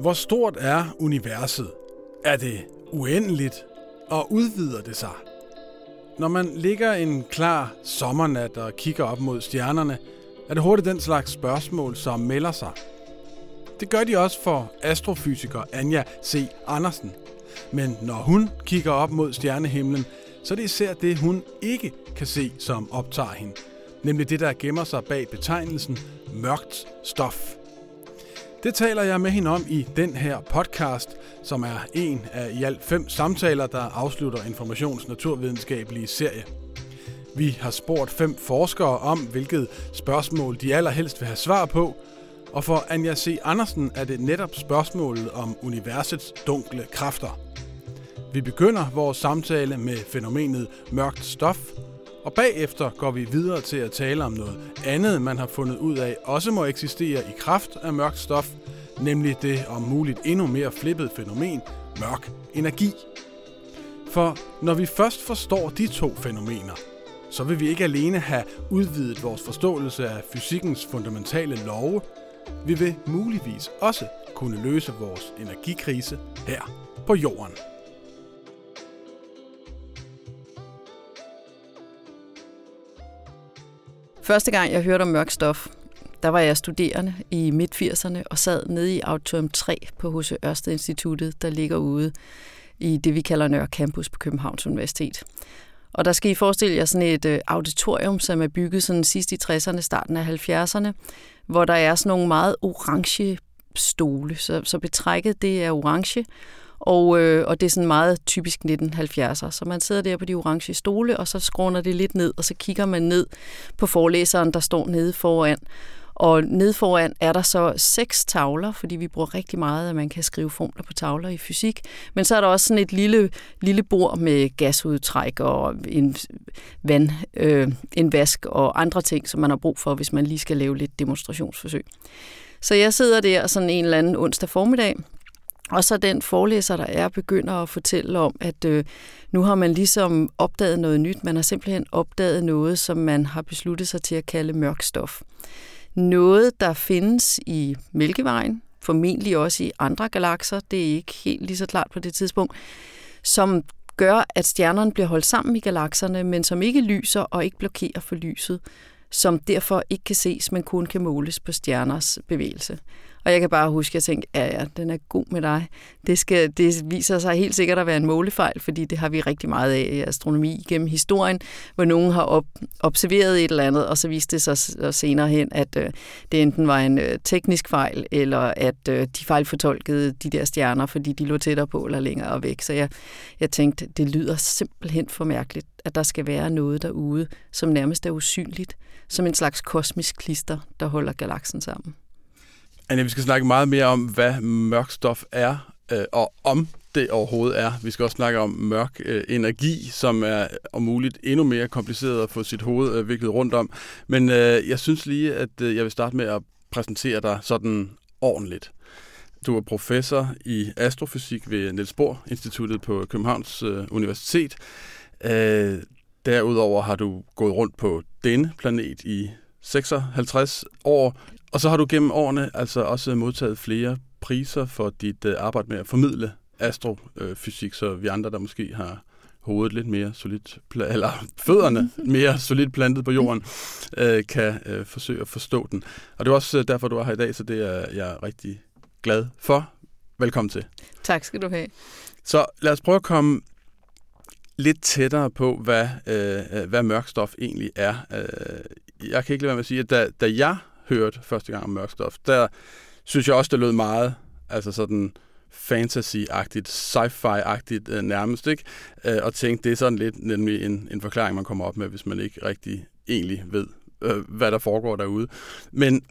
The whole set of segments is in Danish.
Hvor stort er universet? Er det uendeligt? Og udvider det sig? Når man ligger en klar sommernat og kigger op mod stjernerne, er det hurtigt den slags spørgsmål, som melder sig. Det gør de også for astrofysiker Anja C. Andersen. Men når hun kigger op mod stjernehimlen, så er det især det, hun ikke kan se, som optager hende. Nemlig det, der gemmer sig bag betegnelsen mørkt stof. Det taler jeg med hende om i den her podcast, som er en af i alt fem samtaler, der afslutter Informations naturvidenskabelige serie. Vi har spurgt fem forskere om, hvilket spørgsmål de allerhelst vil have svar på, og for Anja C. Andersen er det netop spørgsmålet om universets dunkle kræfter. Vi begynder vores samtale med fænomenet mørkt stof, og bagefter går vi videre til at tale om noget andet, man har fundet ud af også må eksistere i kraft af mørkt stof, nemlig det om muligt endnu mere flippet fænomen, mørk energi. For når vi først forstår de to fænomener, så vil vi ikke alene have udvidet vores forståelse af fysikkens fundamentale love, vi vil muligvis også kunne løse vores energikrise her på jorden. Første gang jeg hørte om mørk stof, der var jeg studerende i midt-80'erne og sad nede i Auditorium 3 på H.C. Ørsted Instituttet, der ligger ude i det, vi kalder Nørre Campus på Københavns Universitet. Og der skal I forestille jer sådan et øh, auditorium, som er bygget sådan sidst i 60'erne, starten af 70'erne, hvor der er sådan nogle meget orange stole. Så, så betrækket det er orange, og, øh, og det er sådan meget typisk 1970'er. Så man sidder der på de orange stole, og så skråner det lidt ned, og så kigger man ned på forelæseren, der står nede foran. Og nede foran er der så seks tavler, fordi vi bruger rigtig meget, at man kan skrive formler på tavler i fysik. Men så er der også sådan et lille, lille bord med gasudtræk og en, vand, øh, en vask og andre ting, som man har brug for, hvis man lige skal lave lidt demonstrationsforsøg. Så jeg sidder der sådan en eller anden onsdag formiddag, og så den forelæser, der er, begynder at fortælle om, at øh, nu har man ligesom opdaget noget nyt. Man har simpelthen opdaget noget, som man har besluttet sig til at kalde mørk stof. Noget, der findes i Mælkevejen, formentlig også i andre galakser, det er ikke helt lige så klart på det tidspunkt, som gør, at stjernerne bliver holdt sammen i galakserne, men som ikke lyser og ikke blokerer for lyset, som derfor ikke kan ses, men kun kan måles på stjerners bevægelse. Og jeg kan bare huske, at jeg tænkte, ja, ja, den er god med dig. Det, skal, det viser sig helt sikkert at være en målefejl, fordi det har vi rigtig meget af i astronomi gennem historien, hvor nogen har op, observeret et eller andet, og så viste det sig senere hen, at øh, det enten var en øh, teknisk fejl, eller at øh, de fejlfortolkede de der stjerner, fordi de lå tættere på eller længere væk. Så jeg, jeg tænkte, det lyder simpelthen for mærkeligt, at der skal være noget derude, som nærmest er usynligt, som en slags kosmisk klister, der holder galaksen sammen. Anja, vi skal snakke meget mere om, hvad mørk stof er, øh, og om det overhovedet er. Vi skal også snakke om mørk øh, energi, som er om muligt endnu mere kompliceret at få sit hoved øh, viklet rundt om. Men øh, jeg synes lige, at øh, jeg vil starte med at præsentere dig sådan ordentligt. Du er professor i astrofysik ved Niels Bohr Instituttet på Københavns øh, Universitet. Øh, derudover har du gået rundt på denne planet i 56 år, og så har du gennem årene altså også modtaget flere priser for dit uh, arbejde med at formidle astrofysik, så vi andre, der måske har hovedet lidt mere solidt, eller fødderne mere solidt plantet på jorden, uh, kan uh, forsøge at forstå den. Og det er også derfor, du er her i dag, så det er jeg rigtig glad for. Velkommen til. Tak skal du have. Så lad os prøve at komme lidt tættere på, hvad, øh, øh, hvad mørkstof egentlig er. Øh, jeg kan ikke lade være med at sige, at da, da jeg hørte første gang om mørkstof, der synes jeg også, det lød meget altså sådan fantasy-agtigt, sci-fi-agtigt øh, nærmest, ikke? Øh, og tænkte, det er sådan lidt nemlig en, en forklaring, man kommer op med, hvis man ikke rigtig egentlig ved, øh, hvad der foregår derude. Men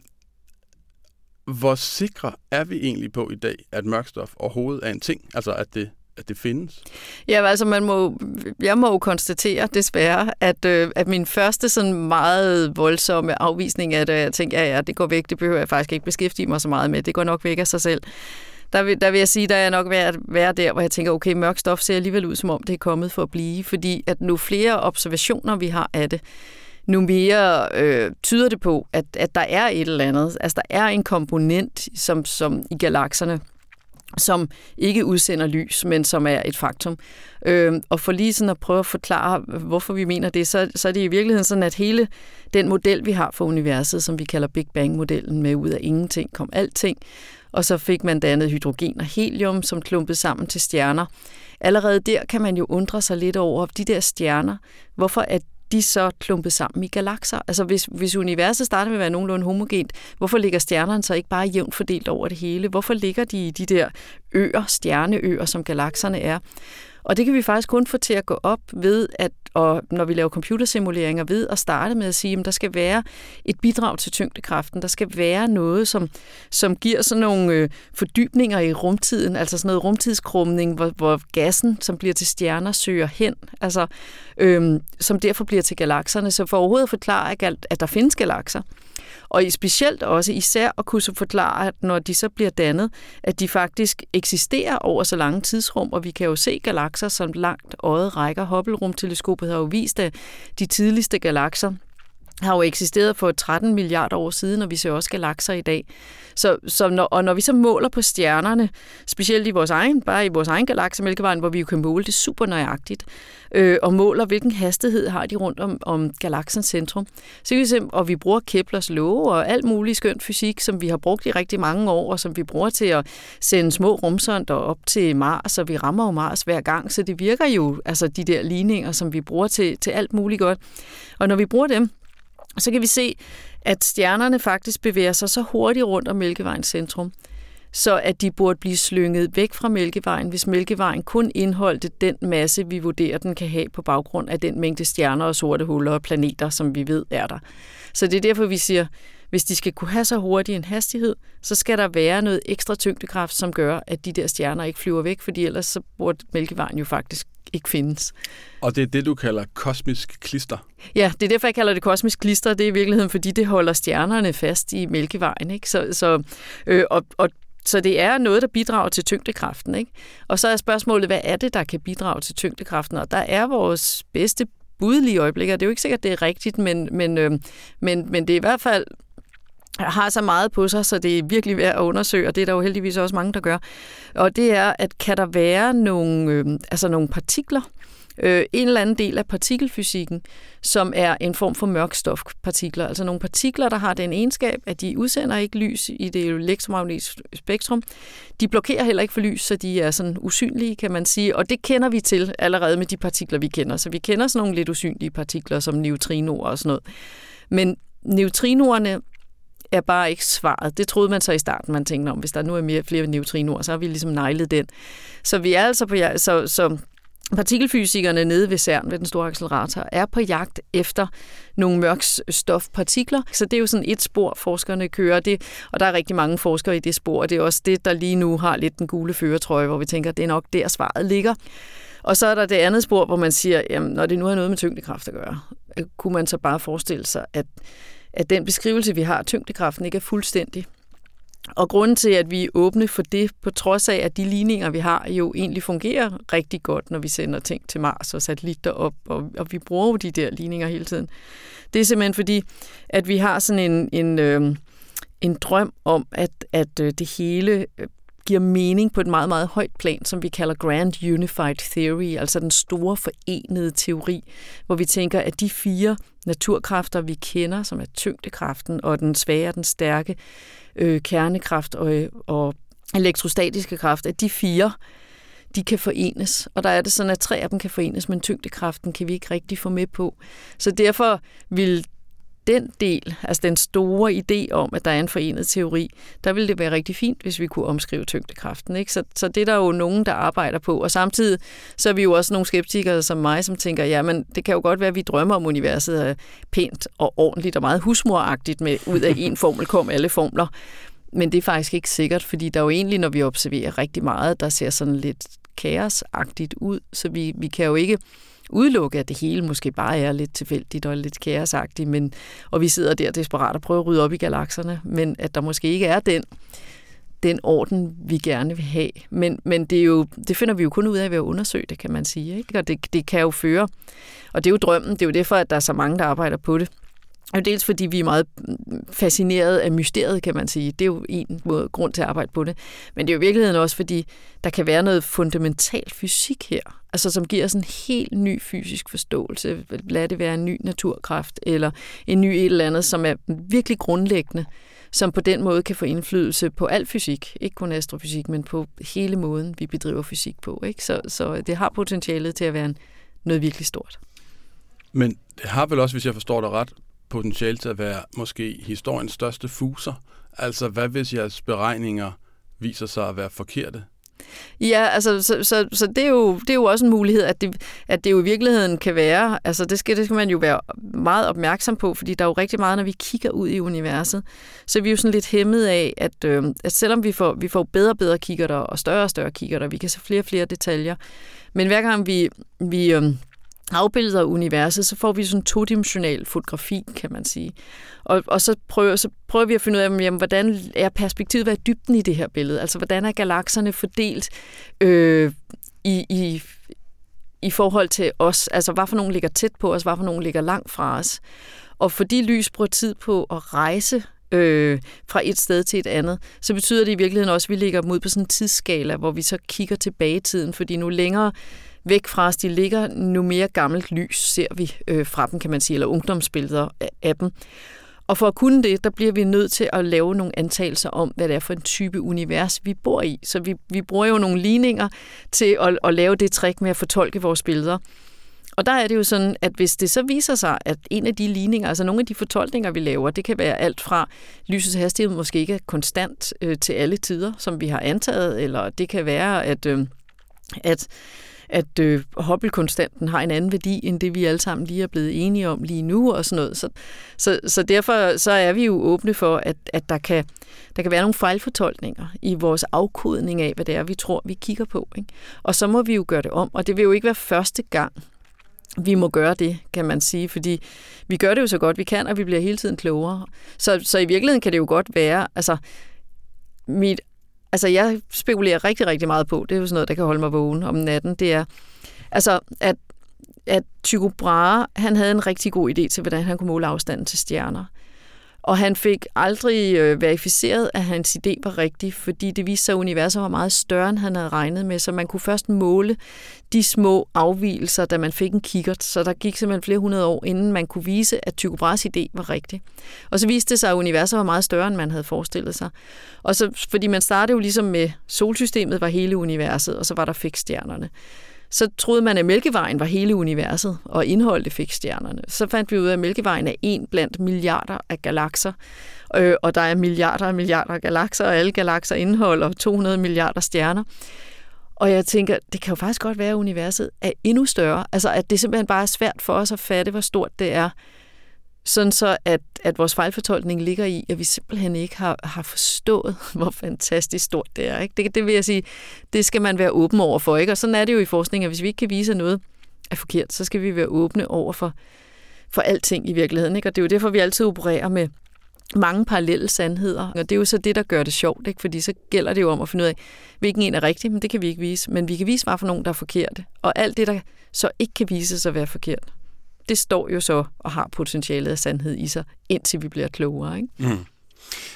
hvor sikre er vi egentlig på i dag, at mørkstof overhovedet er en ting? Altså, at det at det findes? Ja, altså man må, jeg må jo konstatere desværre, at, øh, at min første sådan meget voldsomme afvisning af det, jeg tænkte, ja, ja, det går væk, det behøver jeg faktisk ikke beskæftige mig så meget med, det går nok væk af sig selv. Der vil, der vil jeg sige, der er nok være, være der, hvor jeg tænker, okay, mørk stof ser alligevel ud, som om det er kommet for at blive, fordi at nu flere observationer, vi har af det, nu mere øh, tyder det på, at, at der er et eller andet. Altså, der er en komponent som, som i galakserne, som ikke udsender lys, men som er et faktum. Øh, og for lige sådan at prøve at forklare, hvorfor vi mener det, så, så er det i virkeligheden sådan, at hele den model, vi har for universet, som vi kalder Big Bang-modellen, med ud af ingenting kom alting, og så fik man dannet hydrogen og helium, som klumpede sammen til stjerner. Allerede der kan man jo undre sig lidt over de der stjerner. Hvorfor er de så klumpet sammen i galakser. Altså hvis, hvis universet starter med at være nogenlunde homogent, hvorfor ligger stjernerne så ikke bare jævnt fordelt over det hele? Hvorfor ligger de i de der øer, stjerneøer, som galakserne er? Og det kan vi faktisk kun få til at gå op ved, at og når vi laver computersimuleringer, ved at starte med at sige, at der skal være et bidrag til tyngdekraften. Der skal være noget, som, som giver sådan nogle øh, fordybninger i rumtiden, altså sådan noget rumtidskrumning, hvor, hvor gassen, som bliver til stjerner, søger hen, altså, øhm, som derfor bliver til galakserne. Så for overhovedet at forklare, at der findes galakser, og i specielt også især at kunne forklare, at når de så bliver dannet, at de faktisk eksisterer over så lange tidsrum, og vi kan jo se galakser, som langt øjet rækker. Hubble-rumteleskopet har jo vist, at de tidligste galakser har jo eksisteret for 13 milliarder år siden, og vi ser også galakser i dag. Så, så når, og når vi så måler på stjernerne, specielt i vores egen, bare i vores egen galakse, Mælkevejen, hvor vi jo kan måle det super nøjagtigt, øh, og måler, hvilken hastighed har de rundt om, om galaksens centrum, så vi simpelthen, og vi bruger Keplers love og alt muligt skønt fysik, som vi har brugt i rigtig mange år, og som vi bruger til at sende små rumsonder op til Mars, og vi rammer jo Mars hver gang, så det virker jo, altså de der ligninger, som vi bruger til, til alt muligt godt. Og når vi bruger dem, så kan vi se, at stjernerne faktisk bevæger sig så hurtigt rundt om Mælkevejens centrum, så at de burde blive slynget væk fra Mælkevejen, hvis Mælkevejen kun indeholdte den masse, vi vurderer, den kan have på baggrund af den mængde stjerner og sorte huller og planeter, som vi ved er der. Så det er derfor, vi siger, hvis de skal kunne have så hurtig en hastighed, så skal der være noget ekstra tyngdekraft, som gør, at de der stjerner ikke flyver væk, fordi ellers så burde Mælkevejen jo faktisk ikke findes. Og det er det, du kalder kosmisk klister? Ja, det er derfor, jeg kalder det kosmisk klister. Det er i virkeligheden, fordi det holder stjernerne fast i Mælkevejen. Ikke? Så, så, øh, og, og så det er noget, der bidrager til tyngdekraften. Ikke? Og så er spørgsmålet, hvad er det, der kan bidrage til tyngdekraften? Og der er vores bedste bud lige i øjeblikket. Det er jo ikke sikkert, det er rigtigt, men, men, øh, men, men det er i hvert fald har så meget på sig, så det er virkelig værd at undersøge, og det er der jo heldigvis også mange, der gør. Og det er, at kan der være nogle, øh, altså nogle partikler, øh, en eller anden del af partikelfysikken, som er en form for mørkstofpartikler. Altså nogle partikler, der har den egenskab, at de udsender ikke lys i det elektromagnetiske spektrum. De blokerer heller ikke for lys, så de er sådan usynlige, kan man sige. Og det kender vi til allerede med de partikler, vi kender. Så vi kender sådan nogle lidt usynlige partikler, som neutrinoer og sådan noget. Men neutrinoerne er bare ikke svaret. Det troede man så i starten, man tænkte om, hvis der nu er mere, flere neutrinoer, så har vi ligesom nejlet den. Så vi er altså på så, så partikelfysikerne nede ved CERN, ved den store accelerator, er på jagt efter nogle mørkstofpartikler. Så det er jo sådan et spor, forskerne kører det, og der er rigtig mange forskere i det spor, og det er også det, der lige nu har lidt den gule føretrøje, hvor vi tænker, at det er nok der svaret ligger. Og så er der det andet spor, hvor man siger, jamen, når det nu har noget med tyngdekraft at gøre, kunne man så bare forestille sig, at at den beskrivelse, vi har af tyngdekraften, ikke er fuldstændig. Og grunden til, at vi er åbne for det, på trods af, at de ligninger, vi har, jo egentlig fungerer rigtig godt, når vi sender ting til Mars og satellitter op, og, og vi bruger jo de der ligninger hele tiden. Det er simpelthen fordi, at vi har sådan en, en, øh, en drøm om, at, at øh, det hele øh, giver mening på et meget, meget højt plan, som vi kalder Grand Unified Theory, altså den store forenede teori, hvor vi tænker, at de fire naturkræfter, vi kender, som er tyngdekraften og den svage og den stærke øh, kernekraft og, øh, og elektrostatiske kraft, at de fire, de kan forenes. Og der er det sådan, at tre af dem kan forenes, men tyngdekraften kan vi ikke rigtig få med på. Så derfor vil den del, altså den store idé om, at der er en forenet teori, der ville det være rigtig fint, hvis vi kunne omskrive tyngdekraften. Ikke? Så, så det er der jo nogen, der arbejder på. Og samtidig så er vi jo også nogle skeptikere som mig, som tænker, ja, men det kan jo godt være, at vi drømmer om universet er pænt og ordentligt og meget husmoragtigt med ud af en formel kom alle formler. Men det er faktisk ikke sikkert, fordi der er jo egentlig, når vi observerer rigtig meget, der ser sådan lidt kaosagtigt ud, så vi, vi kan jo ikke udelukke, at det hele måske bare er lidt tilfældigt og lidt kaosagtigt, men, og vi sidder der desperat og prøver at rydde op i galakserne, men at der måske ikke er den, den orden, vi gerne vil have. Men, men det, er jo, det finder vi jo kun ud af ved at undersøge det, kan man sige. Ikke? Og det, det kan jo føre, og det er jo drømmen, det er jo derfor, at der er så mange, der arbejder på det, jo dels fordi vi er meget fascineret af mysteriet, kan man sige. Det er jo en måde, grund til at arbejde på det. Men det er jo i virkeligheden også, fordi der kan være noget fundamental fysik her, altså som giver os en helt ny fysisk forståelse. Lad det være en ny naturkraft, eller en ny et eller andet, som er virkelig grundlæggende, som på den måde kan få indflydelse på al fysik. Ikke kun astrofysik, men på hele måden, vi bedriver fysik på. Ikke? Så, så det har potentialet til at være en, noget virkelig stort. Men det har vel også, hvis jeg forstår dig ret, potentiale til at være måske historiens største fuser? Altså, hvad hvis jeres beregninger viser sig at være forkerte? Ja, altså, så, så, så det, er jo, det er jo også en mulighed, at det, at det jo i virkeligheden kan være, altså det skal, det skal man jo være meget opmærksom på, fordi der er jo rigtig meget, når vi kigger ud i universet, så er vi jo sådan lidt hæmmet af, at, øh, at selvom vi får, vi får bedre og bedre kigger og større og større kigger vi kan se flere og flere detaljer, men hver gang vi, vi øh, afbilleder af universet, så får vi sådan en todimensional fotografi, kan man sige. Og, og så, prøver, så prøver vi at finde ud af, jamen, hvordan er perspektivet, hvad er dybden i det her billede? Altså, hvordan er galakserne fordelt øh, i, i, i forhold til os? Altså, hvad for nogen ligger tæt på os, hvad for nogen ligger langt fra os? Og fordi lys bruger tid på at rejse øh, fra et sted til et andet, så betyder det i virkeligheden også, at vi ligger dem ud på sådan en tidsskala, hvor vi så kigger tilbage i tiden, fordi nu længere væk fra os de ligger, nu mere gammelt lys ser vi øh, fra dem, kan man sige, eller ungdomsbilleder af dem. Og for at kunne det, der bliver vi nødt til at lave nogle antagelser om, hvad det er for en type univers, vi bor i. Så vi, vi bruger jo nogle ligninger til at, at lave det trick med at fortolke vores billeder. Og der er det jo sådan, at hvis det så viser sig, at en af de ligninger, altså nogle af de fortolkninger, vi laver, det kan være alt fra lysets hastighed måske ikke er konstant øh, til alle tider, som vi har antaget, eller det kan være, at, øh, at at øh, hobbelkonstanten har en anden værdi, end det vi alle sammen lige er blevet enige om lige nu og sådan noget. Så, så, så derfor så er vi jo åbne for, at, at der, kan, der kan være nogle fejlfortolkninger i vores afkodning af, hvad det er, vi tror, vi kigger på. Ikke? Og så må vi jo gøre det om, og det vil jo ikke være første gang, vi må gøre det, kan man sige, fordi vi gør det jo så godt vi kan, og vi bliver hele tiden klogere. Så, så i virkeligheden kan det jo godt være, altså mit altså jeg spekulerer rigtig, rigtig meget på, det er jo sådan noget, der kan holde mig vågen om natten, det er, altså at, at Tycho Brahe, han havde en rigtig god idé til, hvordan han kunne måle afstanden til stjerner. Og han fik aldrig øh, verificeret, at hans idé var rigtig, fordi det viste sig, at universet var meget større, end han havde regnet med, så man kunne først måle de små afvielser, da man fik en kikkert. Så der gik simpelthen flere hundrede år, inden man kunne vise, at Tycho Brahes idé var rigtig. Og så viste det sig, at universet var meget større, end man havde forestillet sig. Og så, fordi man startede jo ligesom med solsystemet var hele universet, og så var der fikstjernerne så troede man, at Mælkevejen var hele universet og indholdte fik stjernerne. Så fandt vi ud af, at Mælkevejen er en blandt milliarder af galakser, øh, og der er milliarder og milliarder af galakser, og alle galakser indeholder 200 milliarder stjerner. Og jeg tænker, det kan jo faktisk godt være, at universet er endnu større. Altså, at det simpelthen bare er svært for os at fatte, hvor stort det er. Sådan så, at, at vores fejlfortolkning ligger i, at vi simpelthen ikke har, har forstået, hvor fantastisk stort det er. Ikke? Det, det vil jeg sige, det skal man være åben over for. Ikke? Og sådan er det jo i forskning, at hvis vi ikke kan vise, at noget er forkert, så skal vi være åbne over for, for alting i virkeligheden. Ikke? Og det er jo derfor, vi altid opererer med mange parallelle sandheder. Og det er jo så det, der gør det sjovt, ikke? fordi så gælder det jo om at finde ud af, hvilken en er rigtig, men det kan vi ikke vise. Men vi kan vise, hvad for nogen, der er forkerte. Og alt det, der så ikke kan vise sig at være forkert, det står jo så og har potentialet af sandhed i sig, indtil vi bliver klogere. Ikke? Mm.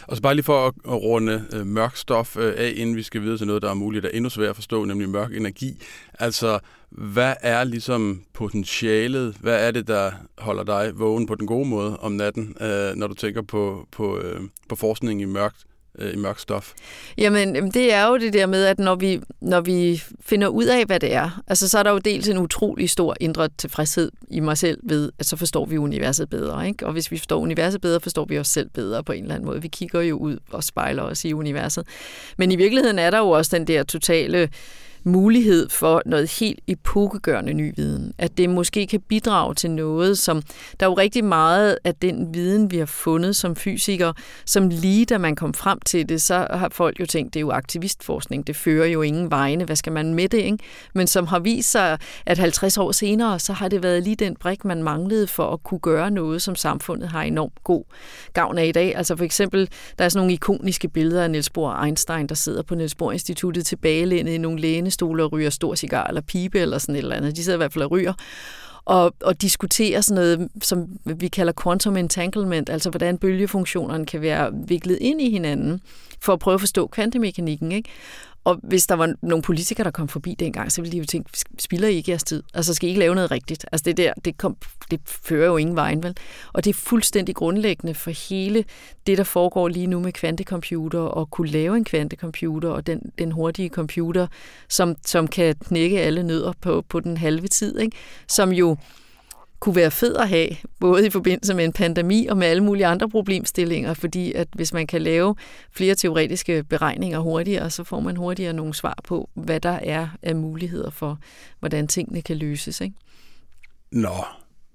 Og så bare lige for at, runde øh, mørk stof øh, af, inden vi skal videre til noget, der er muligt, der endnu sværere at forstå, nemlig mørk energi. Altså, hvad er ligesom potentialet? Hvad er det, der holder dig vågen på den gode måde om natten, øh, når du tænker på, på, øh, på forskning i mørkt øh, i mørk stof? Jamen, øhm, det er jo det der med, at når vi, når vi finder ud af, hvad det er, altså så er der jo dels en utrolig stor indre tilfredshed i mig selv ved, at så forstår vi universet bedre. Ikke? Og hvis vi forstår universet bedre, forstår vi os selv bedre på en eller anden måde. Vi kigger jo ud og spejler os i universet. Men i virkeligheden er der jo også den der totale mulighed for noget helt epokegørende ny viden. At det måske kan bidrage til noget, som der er jo rigtig meget af den viden, vi har fundet som fysikere, som lige da man kom frem til det, så har folk jo tænkt, det er jo aktivistforskning, det fører jo ingen vegne, hvad skal man med det, ikke? Men som har vist sig, at 50 år senere, så har det været lige den brik, man manglede for at kunne gøre noget, som samfundet har enormt god gavn af i dag. Altså for eksempel, der er sådan nogle ikoniske billeder af Niels Bohr og Einstein, der sidder på Niels Bohr Instituttet tilbagelændet i nogle læne lænestol og ryger stor cigar eller pibe eller sådan et eller andet. De sidder i hvert fald og ryger. og, og diskutere sådan noget, som vi kalder quantum entanglement, altså hvordan bølgefunktionerne kan være viklet ind i hinanden, for at prøve at forstå kvantemekanikken. Ikke? Og hvis der var nogle politikere, der kom forbi dengang, så ville de jo tænke, spilder I ikke jeres tid? Altså skal I ikke lave noget rigtigt? Altså det der, det, kom, det fører jo ingen vejen, vel? Og det er fuldstændig grundlæggende for hele det, der foregår lige nu med kvantecomputer, og kunne lave en kvantecomputer, og den, den hurtige computer, som, som kan knække alle nødder på, på den halve tid, ikke? Som jo kunne være fed at have, både i forbindelse med en pandemi og med alle mulige andre problemstillinger, fordi at hvis man kan lave flere teoretiske beregninger hurtigere, så får man hurtigere nogle svar på, hvad der er af muligheder for, hvordan tingene kan løses. Ikke? Nå,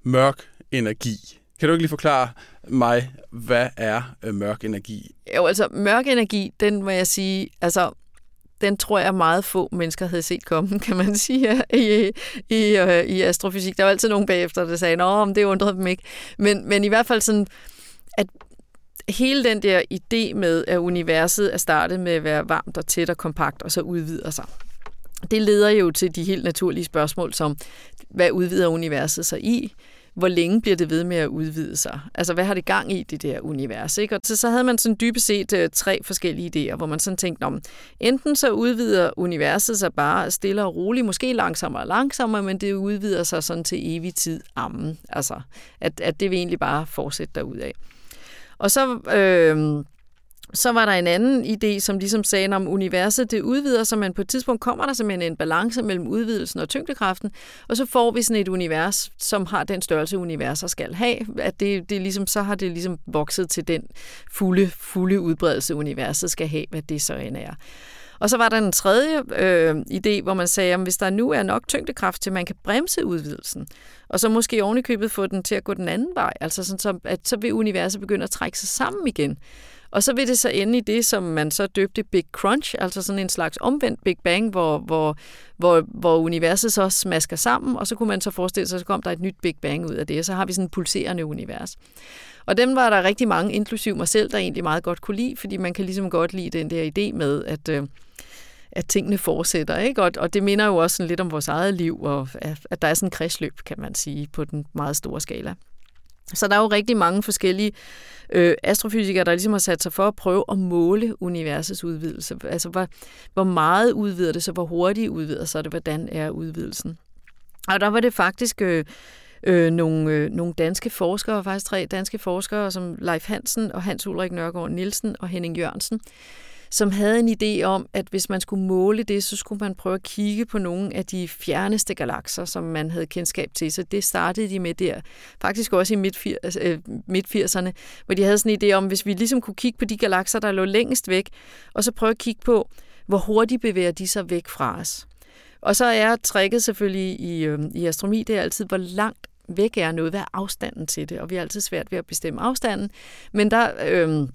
mørk energi. Kan du ikke lige forklare mig, hvad er øh, mørk energi? Jo, altså mørk energi, den må jeg sige, altså den tror jeg meget få mennesker havde set komme, kan man sige, i, i, øh, i astrofysik. Der var altid nogen bagefter, der sagde, at det undrede dem ikke. Men, men i hvert fald sådan, at hele den der idé med, at universet er startet med at være varmt og tæt og kompakt, og så udvider sig. Det leder jo til de helt naturlige spørgsmål, som hvad udvider universet sig i? Hvor længe bliver det ved med at udvide sig? Altså, hvad har det gang i, det der univers? Ikke? Og så, så havde man sådan dybest set øh, tre forskellige idéer, hvor man sådan tænkte, om enten så udvider universet sig bare stille og roligt, måske langsommere og langsommere, men det udvider sig sådan til evig tid ammen. Altså, at, at det vil egentlig bare fortsætte derudad. Og så... Øh, så var der en anden idé, som ligesom sagde, om universet det udvider sig, men på et tidspunkt kommer der simpelthen en balance mellem udvidelsen og tyngdekraften, og så får vi sådan et univers, som har den størrelse, universer skal have. At det, det ligesom, så har det ligesom vokset til den fulde, fulde udbredelse, universet skal have, hvad det så end er. Og så var der en tredje øh, idé, hvor man sagde, at hvis der nu er nok tyngdekraft til, at man kan bremse udvidelsen, og så måske ovenikøbet få den til at gå den anden vej, altså sådan, så, at så vil universet begynde at trække sig sammen igen. Og så vil det så ende i det, som man så døbte Big Crunch, altså sådan en slags omvendt Big Bang, hvor, hvor, hvor, hvor universet så smasker sammen, og så kunne man så forestille sig, at så kom der et nyt Big Bang ud af det, og så har vi sådan en pulserende univers. Og dem var der rigtig mange, inklusiv mig selv, der egentlig meget godt kunne lide, fordi man kan ligesom godt lide den der idé med, at, øh, at tingene fortsætter. Ikke? Og, og det minder jo også sådan lidt om vores eget liv, og at der er sådan en kredsløb, kan man sige, på den meget store skala. Så der er jo rigtig mange forskellige øh, astrofysikere, der ligesom har sat sig for at prøve at måle universets udvidelse. Altså, hvor, hvor meget udvider det så, hvor hurtigt udvider sig det, hvordan er udvidelsen. Og der var det faktisk øh, øh, nogle, øh, nogle danske forskere, faktisk tre danske forskere, som Leif Hansen og Hans Ulrik Nørgaard Nielsen og Henning Jørgensen, som havde en idé om, at hvis man skulle måle det, så skulle man prøve at kigge på nogle af de fjerneste galakser, som man havde kendskab til. Så det startede de med der, faktisk også i midt-80'erne, altså, øh, hvor de havde sådan en idé om, hvis vi ligesom kunne kigge på de galakser, der lå længst væk, og så prøve at kigge på, hvor hurtigt bevæger de sig væk fra os. Og så er tricket selvfølgelig i, øh, i astronomi, det er altid, hvor langt væk er noget, hvad er afstanden til det, og vi er altid svært ved at bestemme afstanden. Men der... Øh,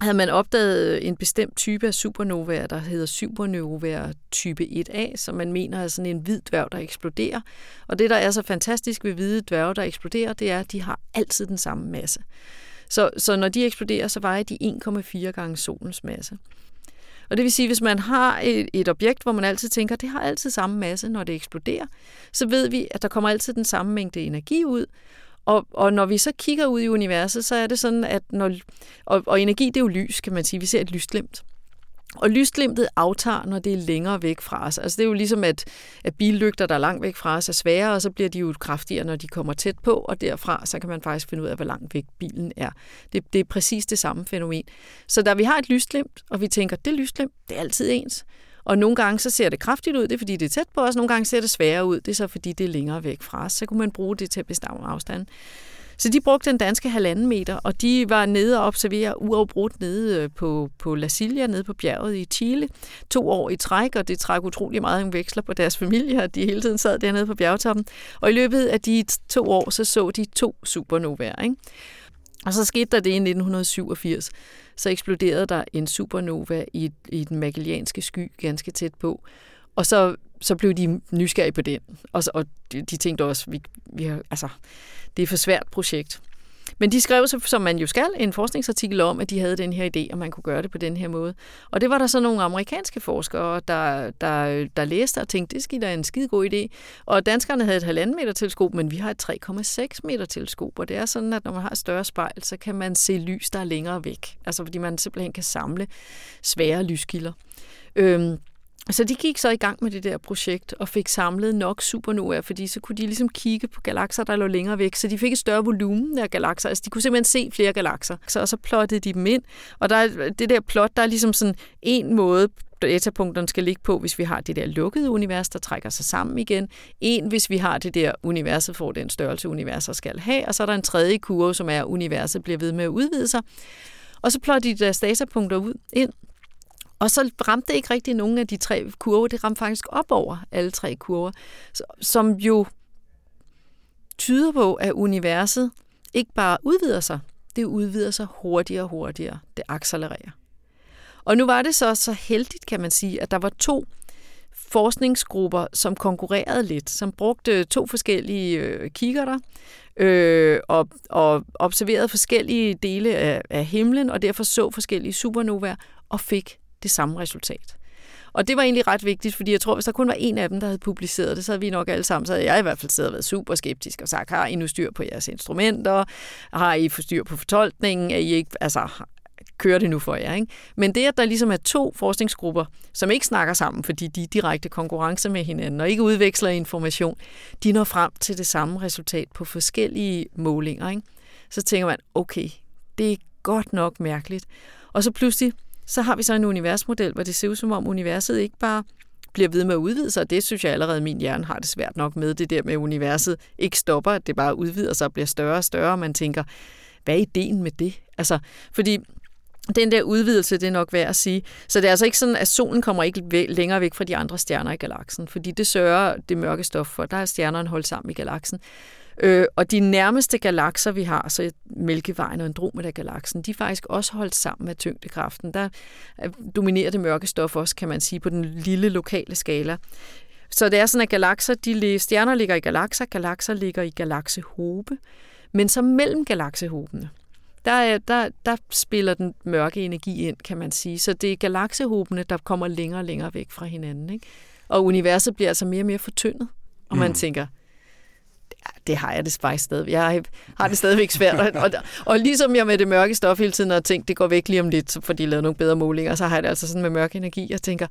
havde man opdaget øh, en bestemt type af supernovaer, der hedder supernovaer type 1A, som man mener er sådan en hvid dværg, der eksploderer. Og det, der er så fantastisk ved hvide dværge, der eksploderer, det er, at de har altid den samme masse. Så, så når de eksploderer, så vejer de 1,4 gange solens masse. Og det vil sige, hvis man har et, et objekt, hvor man altid tænker, at det har altid samme masse, når det eksploderer, så ved vi, at der kommer altid den samme mængde energi ud, og, og når vi så kigger ud i universet, så er det sådan, at når, og, og energi det er jo lys, kan man sige. Vi ser et lysglimt. Og lysglimtet aftager, når det er længere væk fra os. Altså det er jo ligesom, at, at billygter, der er langt væk fra os, er sværere, og så bliver de jo kraftigere, når de kommer tæt på, og derfra så kan man faktisk finde ud af, hvor langt væk bilen er. Det, det er præcis det samme fænomen. Så da vi har et lysglimt, og vi tænker, det lysglimt, det er altid ens, og nogle gange så ser det kraftigt ud, det er fordi det er tæt på os, nogle gange ser det sværere ud, det er så fordi det er længere væk fra os. Så kunne man bruge det til at bestemme afstanden. Så de brugte den danske halvanden meter, og de var nede og observere uafbrudt nede øh, på, på La Silla, nede på bjerget i Chile, to år i træk, og det trak utrolig meget en veksler på deres familie, at de hele tiden sad dernede på bjergtoppen. Og i løbet af de to år, så så de to supernovaer. Ikke? Og så skete der det i 1987. Så eksploderede der en supernova i, i den Magellanske sky ganske tæt på. Og så, så blev de nysgerrige på den. Og, så, og de, de tænkte også, vi, vi har, altså, det er for svært projekt. Men de skrev, som man jo skal, en forskningsartikel om, at de havde den her idé, og man kunne gøre det på den her måde. Og det var der så nogle amerikanske forskere, der, der, der læste og tænkte, det skal da en skide god idé. Og danskerne havde et halvanden meter teleskop, men vi har et 3,6 meter teleskop, og det er sådan, at når man har et større spejl, så kan man se lys, der er længere væk. Altså fordi man simpelthen kan samle svære lyskilder. Øhm, så de gik så i gang med det der projekt og fik samlet nok supernovaer, fordi så kunne de ligesom kigge på galakser, der lå længere væk, så de fik et større volumen af galakser. Altså de kunne simpelthen se flere galakser. Så, og så plottede de dem ind, og der er, det der plot, der er ligesom sådan en måde, datapunkterne skal ligge på, hvis vi har det der lukkede univers, der trækker sig sammen igen. En, hvis vi har det der universet får den størrelse, universet skal have. Og så er der en tredje kurve, som er, at universet bliver ved med at udvide sig. Og så plotter de deres datapunkter ud ind, og så ramte det ikke rigtig nogen af de tre kurver. Det ramte faktisk op over alle tre kurver, som jo tyder på, at universet ikke bare udvider sig, det udvider sig hurtigere og hurtigere. Det accelererer. Og nu var det så så heldigt, kan man sige, at der var to forskningsgrupper, som konkurrerede lidt, som brugte to forskellige øh, kikkerter øh, og, og observerede forskellige dele af, af himlen, og derfor så forskellige supernovaer og fik det samme resultat. Og det var egentlig ret vigtigt, fordi jeg tror, hvis der kun var en af dem, der havde publiceret det, så havde vi nok alle sammen, så havde jeg i hvert fald siddet og været super skeptisk og sagt, har I nu styr på jeres instrumenter? Har I styr på fortolkningen? Er I ikke, altså, kører det nu for jer. Ikke? Men det, at der ligesom er to forskningsgrupper, som ikke snakker sammen, fordi de er direkte konkurrence med hinanden og ikke udveksler information, de når frem til det samme resultat på forskellige målinger. Ikke? Så tænker man, okay, det er godt nok mærkeligt. Og så pludselig så har vi så en universmodel, hvor det ser ud som om universet ikke bare bliver ved med at udvide sig, og det synes jeg allerede, min hjerne har det svært nok med, det der med, at universet ikke stopper, at det bare udvider sig og bliver større og større, og man tænker, hvad er ideen med det? Altså, fordi den der udvidelse, det er nok værd at sige. Så det er altså ikke sådan, at solen kommer ikke længere væk fra de andre stjerner i galaksen, fordi det sørger det mørke stof for. Der er stjernerne holdt sammen i galaksen. Øh, og de nærmeste galakser, vi har, så Mælkevejen og Andromeda-galaksen, de er faktisk også holdt sammen af tyngdekraften. Der dominerer det mørke stof også, kan man sige, på den lille lokale skala. Så det er sådan, at galakser, de, stjerner ligger i galakser, galakser ligger i galaksehobe, men så mellem galaksehobene, der, der, der spiller den mørke energi ind, kan man sige. Så det er galaksehobene, der kommer længere og længere væk fra hinanden. Ikke? Og universet bliver altså mere og mere fortyndet. Og man mm. tænker, det har jeg det faktisk stadig. Jeg har det stadigvæk svært. Og, og ligesom jeg med det mørke stof hele tiden har tænkt, det går væk lige om lidt, for de lavet nogle bedre målinger, så har jeg det altså sådan med mørk energi. Jeg tænker,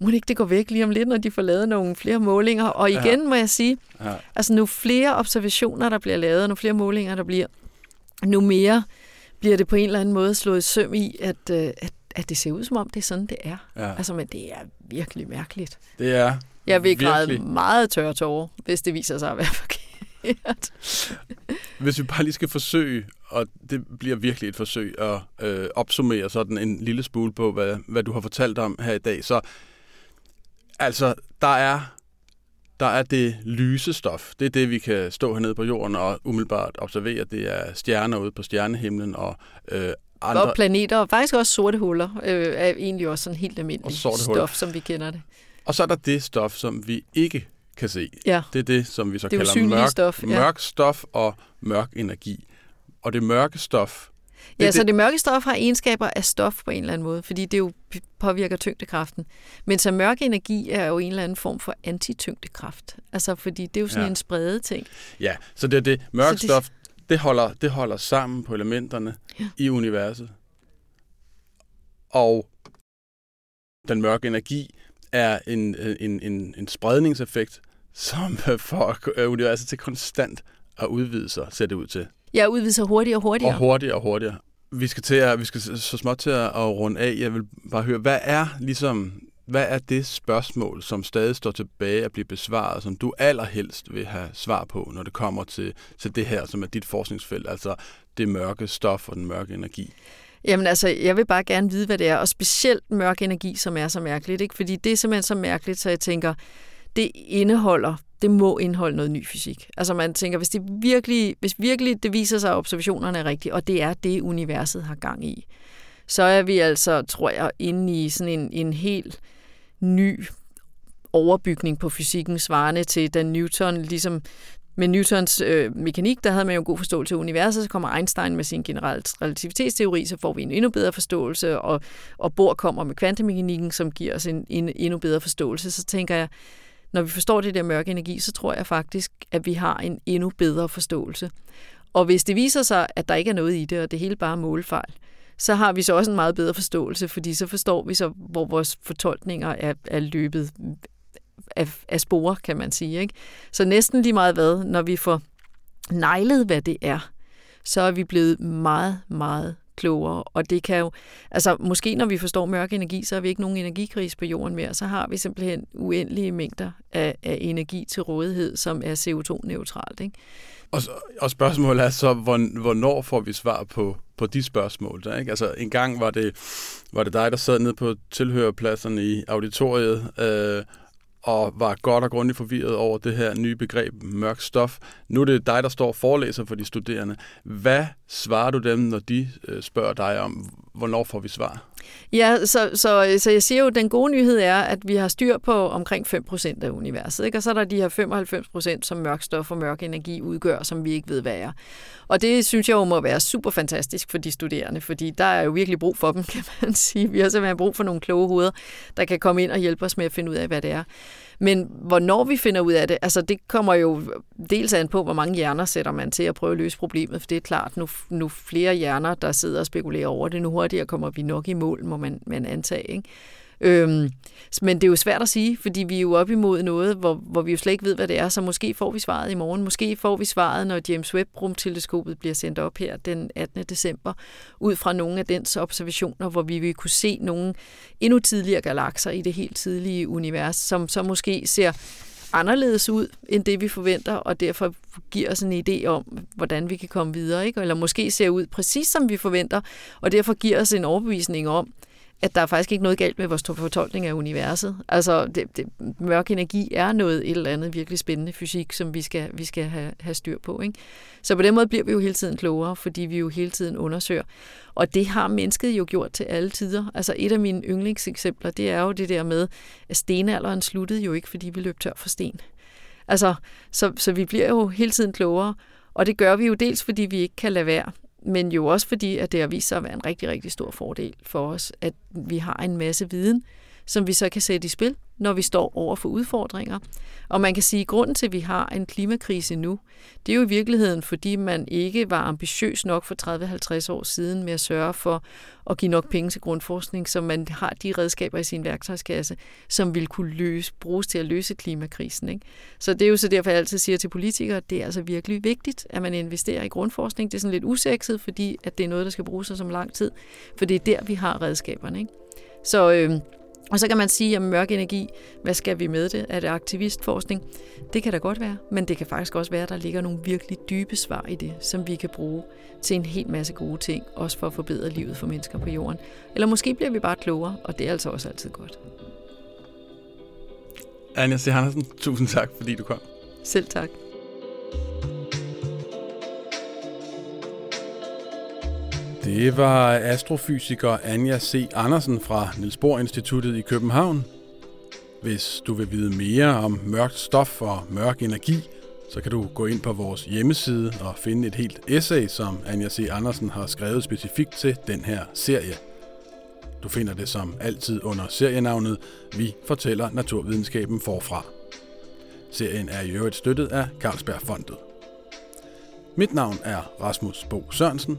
må det ikke det går væk lige om lidt, når de får lavet nogle flere målinger? Og igen ja. må jeg sige, ja. altså nu flere observationer, der bliver lavet, nu flere målinger, der bliver, nu mere bliver det på en eller anden måde slået søm i, at, øh, at, at det ser ud som om, det er sådan, det er. Ja. Altså, men det er virkelig mærkeligt. Det er Jeg vil græde meget tørre tårer, hvis det viser sig at være forkert. Hvis vi bare lige skal forsøge, og det bliver virkelig et forsøg at øh, opsummere sådan en lille smule på, hvad, hvad du har fortalt om her i dag, så altså, der er der er det lyse stof. Det er det, vi kan stå hernede på jorden og umiddelbart observere. Det er stjerner ude på stjernehimlen og øh, andre... Og planeter, og faktisk også sorte huller, øh, er egentlig også sådan helt almindeligt stof, som vi kender det. Og så er der det stof, som vi ikke kan se. Ja. Det er det, som vi så det kalder mørk stof, ja. mørk stof og mørk energi. Og det mørke stof... Det, ja, det, så det mørke stof har egenskaber af stof på en eller anden måde, fordi det jo påvirker tyngdekraften. Men så mørk energi er jo en eller anden form for antityngdekraft. Altså, fordi det er jo sådan ja. en spredet ting. Ja, så det er det. Mørk det, stof, det holder, det holder sammen på elementerne ja. i universet. Og den mørke energi er en, en, en, en spredningseffekt, som får universet til konstant at udvide sig, ser det ud til. Ja, udvide sig hurtigere og hurtigere. Og hurtigere og hurtigere. Vi skal, til at, vi skal så småt til at, at runde af. Jeg vil bare høre, hvad er ligesom hvad er det spørgsmål, som stadig står tilbage at blive besvaret, som du allerhelst vil have svar på, når det kommer til, til det her, som er dit forskningsfelt, altså det mørke stof og den mørke energi? Jamen altså, jeg vil bare gerne vide, hvad det er, og specielt mørk energi, som er så mærkeligt, ikke? fordi det er simpelthen så mærkeligt, så jeg tænker, det indeholder, det må indeholde noget ny fysik. Altså man tænker, hvis det virkelig, hvis virkelig det viser sig, at observationerne er rigtige, og det er det, universet har gang i, så er vi altså, tror jeg, inde i sådan en, en helt ny overbygning på fysikken, svarende til, da Newton ligesom med Newtons øh, mekanik, der havde man jo en god forståelse af universet, så kommer Einstein med sin generelle relativitetsteori, så får vi en endnu bedre forståelse, og, og Bohr kommer med kvantemekanikken, som giver os en, en endnu bedre forståelse. Så tænker jeg, når vi forstår det der mørke energi, så tror jeg faktisk, at vi har en endnu bedre forståelse. Og hvis det viser sig, at der ikke er noget i det, og det hele bare er målfejl, så har vi så også en meget bedre forståelse, fordi så forstår vi så, hvor vores fortolkninger er, er løbet af, af spore, kan man sige. Ikke? Så næsten lige meget hvad, når vi får nejlet, hvad det er, så er vi blevet meget, meget klogere. Og det kan jo, altså måske når vi forstår mørk energi, så har vi ikke nogen energikris på jorden mere. Så har vi simpelthen uendelige mængder af, af energi til rådighed, som er CO2-neutralt. Ikke? Og, og spørgsmålet er så, hvornår får vi svar på, på de spørgsmål? Der, ikke? Altså en gang var det, var det dig, der sad nede på tilhørerpladserne i auditoriet, øh, og var godt og grundigt forvirret over det her nye begreb mørk stof. Nu er det dig, der står og forelæser for de studerende. Hvad svarer du dem, når de øh, spørger dig om, hvornår får vi svar? Ja, så, så, så jeg siger jo, at den gode nyhed er, at vi har styr på omkring 5% af universet. Ikke? Og så er der de her 95%, som mørk stof og mørk energi udgør, som vi ikke ved, hvad er. Og det synes jeg jo må være super fantastisk for de studerende, fordi der er jo virkelig brug for dem, kan man sige. Vi har simpelthen brug for nogle kloge hoveder, der kan komme ind og hjælpe os med at finde ud af, hvad det er. Men hvornår vi finder ud af det, altså det kommer jo dels an på, hvor mange hjerner sætter man til at prøve at løse problemet, for det er klart, nu, nu flere hjerner, der sidder og spekulerer over det, nu hurtigere kommer vi nok i mål, må man, man antage. Ikke? Øhm, men det er jo svært at sige, fordi vi er jo op imod noget, hvor, hvor vi jo slet ikke ved, hvad det er, så måske får vi svaret i morgen. Måske får vi svaret, når James Webb-rumteleskopet bliver sendt op her den 18. december, ud fra nogle af dens observationer, hvor vi vil kunne se nogle endnu tidligere galakser i det helt tidlige univers, som så måske ser anderledes ud end det, vi forventer, og derfor giver os en idé om, hvordan vi kan komme videre. Ikke? Eller måske ser ud præcis som vi forventer, og derfor giver os en overbevisning om, at der er faktisk ikke noget galt med vores fortolkning af universet. Altså, det, det, mørk energi er noget et eller andet virkelig spændende fysik, som vi skal, vi skal have, have styr på. Ikke? Så på den måde bliver vi jo hele tiden klogere, fordi vi jo hele tiden undersøger. Og det har mennesket jo gjort til alle tider. Altså et af mine yndlingseksempler, det er jo det der med, at stenalderen sluttede jo ikke, fordi vi løb tør for sten. Altså, så, så vi bliver jo hele tiden klogere, og det gør vi jo dels, fordi vi ikke kan lade være men jo også fordi, at det har vist sig at være en rigtig, rigtig stor fordel for os, at vi har en masse viden, som vi så kan sætte i spil, når vi står over for udfordringer. Og man kan sige, at grunden til, at vi har en klimakrise nu, det er jo i virkeligheden, fordi man ikke var ambitiøs nok for 30-50 år siden med at sørge for at give nok penge til grundforskning, så man har de redskaber i sin værktøjskasse, som vil kunne løse, bruges til at løse klimakrisen. Ikke? Så det er jo så derfor, jeg altid siger til politikere, at det er altså virkelig vigtigt, at man investerer i grundforskning. Det er sådan lidt usekset, fordi at det er noget, der skal bruges sig som lang tid, for det er der, vi har redskaberne. Ikke? Så øh, og så kan man sige, at mørk energi, hvad skal vi med det? Er det aktivistforskning? Det kan da godt være, men det kan faktisk også være, at der ligger nogle virkelig dybe svar i det, som vi kan bruge til en hel masse gode ting, også for at forbedre livet for mennesker på jorden. Eller måske bliver vi bare klogere, og det er altså også altid godt. Anja C. Hansen, tusind tak, fordi du kom. Selv tak. Det var astrofysiker Anja C. Andersen fra Niels Bohr Instituttet i København. Hvis du vil vide mere om mørkt stof og mørk energi, så kan du gå ind på vores hjemmeside og finde et helt essay, som Anja C. Andersen har skrevet specifikt til den her serie. Du finder det som altid under serienavnet Vi fortæller naturvidenskaben forfra. Serien er i øvrigt støttet af Carlsberg Mit navn er Rasmus Bo Sørensen.